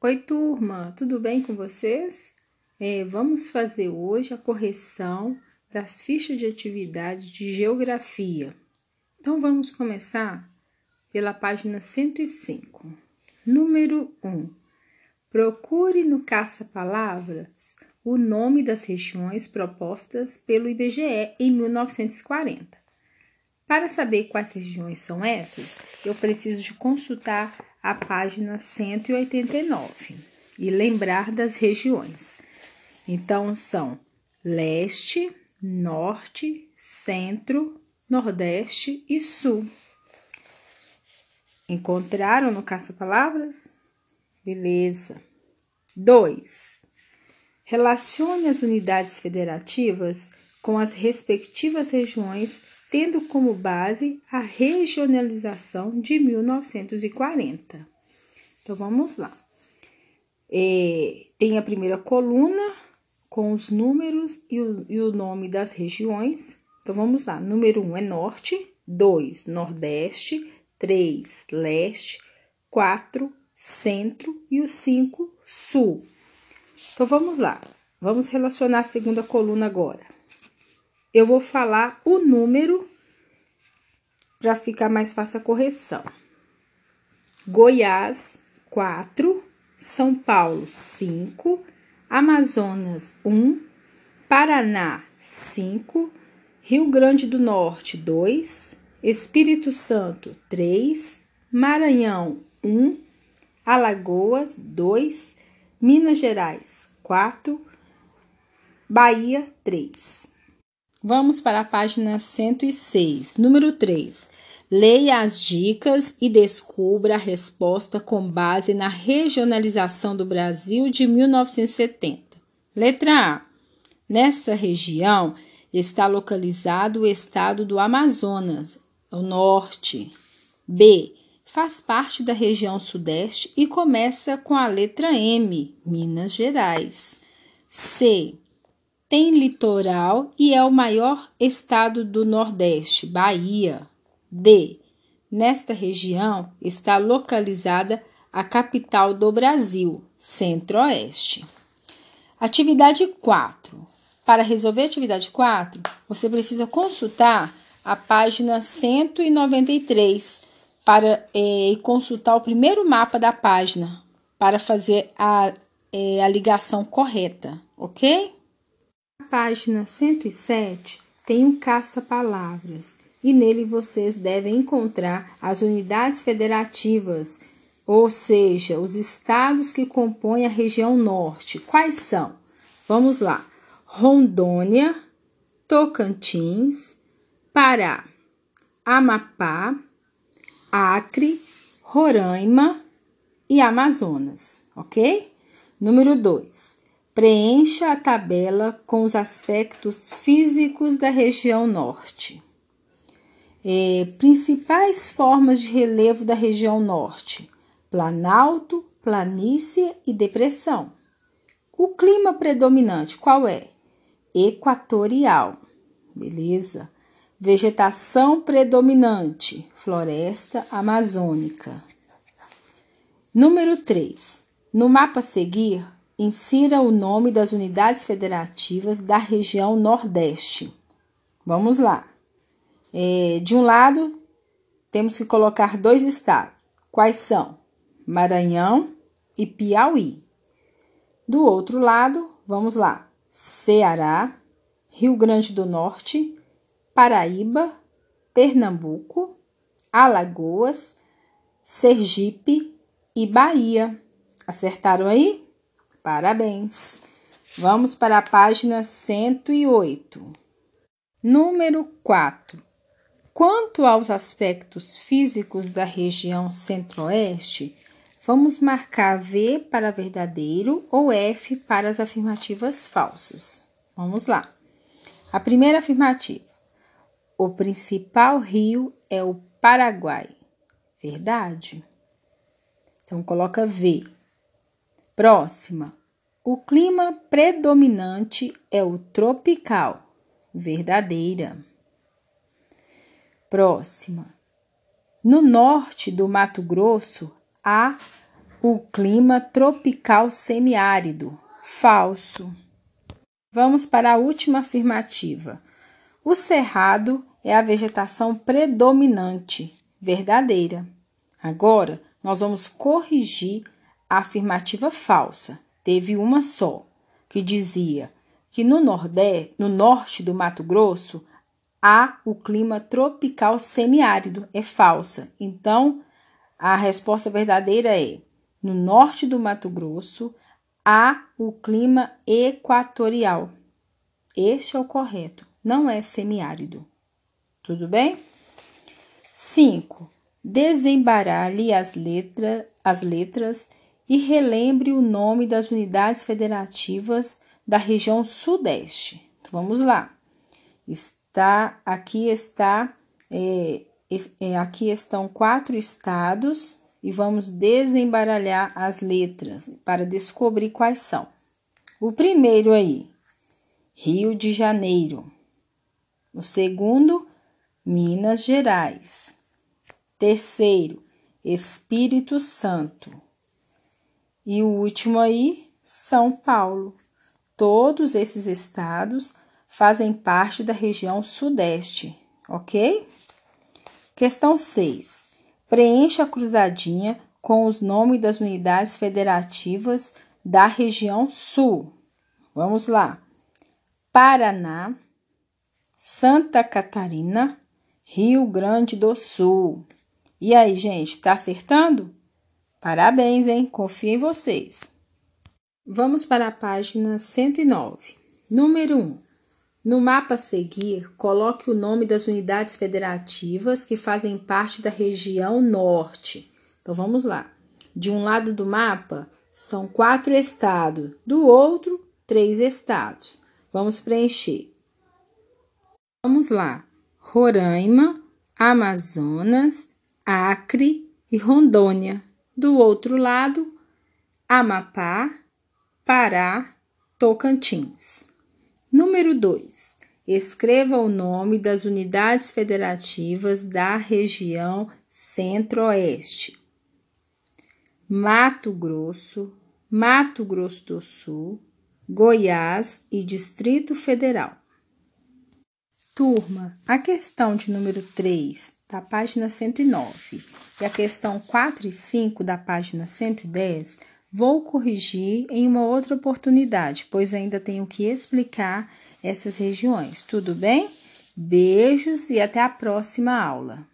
Oi, turma, tudo bem com vocês? É, vamos fazer hoje a correção das fichas de atividade de geografia. Então, vamos começar pela página 105. Número 1. Procure no caça-palavras o nome das regiões propostas pelo IBGE em 1940. Para saber quais regiões são essas, eu preciso de consultar a página 189 e lembrar das regiões. Então, são leste, norte, centro, nordeste e sul. Encontraram no caça-palavras? Beleza. 2. Relacione as unidades federativas com as respectivas regiões tendo como base a regionalização de 1940. Então vamos lá. É, tem a primeira coluna com os números e o, e o nome das regiões. Então vamos lá. Número 1 um é norte, 2 nordeste, 3 leste, 4 centro e o 5 sul. Então vamos lá. Vamos relacionar a segunda coluna agora eu vou falar o número para ficar mais fácil a correção. Goiás, 4, São Paulo, 5, Amazonas, 1, Paraná, 5, Rio Grande do Norte, 2, Espírito Santo, 3, Maranhão, 1, Alagoas, 2, Minas Gerais, 4, Bahia, 3. Vamos para a página 106, número 3. Leia as dicas e descubra a resposta com base na regionalização do Brasil de 1970. Letra A. Nessa região está localizado o estado do Amazonas, ao norte. B. Faz parte da região sudeste e começa com a letra M, Minas Gerais. C tem litoral e é o maior estado do Nordeste, Bahia. D. Nesta região está localizada a capital do Brasil, Centro-Oeste. Atividade 4. Para resolver a atividade 4, você precisa consultar a página 193 para é, consultar o primeiro mapa da página para fazer a, é, a ligação correta, ok? Página 107 tem um caça-palavras e nele vocês devem encontrar as unidades federativas, ou seja, os estados que compõem a região norte. Quais são? Vamos lá: Rondônia, Tocantins, Pará, Amapá, Acre, Roraima e Amazonas, ok? Número 2. Preencha a tabela com os aspectos físicos da região norte. É, principais formas de relevo da região norte: planalto, planície e depressão. O clima predominante qual é? Equatorial. Beleza? Vegetação predominante: floresta amazônica. Número 3. No mapa a seguir, Insira o nome das unidades federativas da região Nordeste. Vamos lá. É, de um lado, temos que colocar dois estados. Quais são? Maranhão e Piauí. Do outro lado, vamos lá. Ceará, Rio Grande do Norte, Paraíba, Pernambuco, Alagoas, Sergipe e Bahia. Acertaram aí? Parabéns! Vamos para a página 108. Número 4. Quanto aos aspectos físicos da região centro-oeste, vamos marcar V para verdadeiro ou F para as afirmativas falsas. Vamos lá. A primeira afirmativa: o principal rio é o Paraguai. Verdade? Então coloca V. Próxima. O clima predominante é o tropical. Verdadeira. Próxima. No norte do Mato Grosso há o clima tropical semiárido. Falso. Vamos para a última afirmativa. O cerrado é a vegetação predominante. Verdadeira. Agora, nós vamos corrigir a afirmativa falsa. Teve uma só, que dizia que no, nordeste, no norte do Mato Grosso há o clima tropical semiárido. É falsa. Então, a resposta verdadeira é: no norte do Mato Grosso há o clima equatorial. Este é o correto, não é semiárido. Tudo bem? 5. Desembaralhe as, letra, as letras e relembre o nome das unidades federativas da região Sudeste. Então, vamos lá. Está aqui está é, é, aqui estão quatro estados e vamos desembaralhar as letras para descobrir quais são. O primeiro aí, Rio de Janeiro. O segundo, Minas Gerais. Terceiro, Espírito Santo. E o último aí, São Paulo. Todos esses estados fazem parte da região Sudeste, ok? Questão 6. Preencha a cruzadinha com os nomes das unidades federativas da região Sul. Vamos lá. Paraná, Santa Catarina, Rio Grande do Sul. E aí, gente, tá acertando? Parabéns, hein? Confio em vocês. Vamos para a página 109. Número 1. No mapa a seguir, coloque o nome das unidades federativas que fazem parte da região norte. Então vamos lá. De um lado do mapa são quatro estados, do outro, três estados. Vamos preencher. Vamos lá: Roraima, Amazonas, Acre e Rondônia. Do outro lado, Amapá, Pará, Tocantins. Número 2. Escreva o nome das unidades federativas da região Centro-Oeste: Mato Grosso, Mato Grosso do Sul, Goiás e Distrito Federal. Turma, a questão de número 3 da página 109 e a questão 4 e 5 da página 110 Vou corrigir em uma outra oportunidade, pois ainda tenho que explicar essas regiões. Tudo bem? Beijos e até a próxima aula.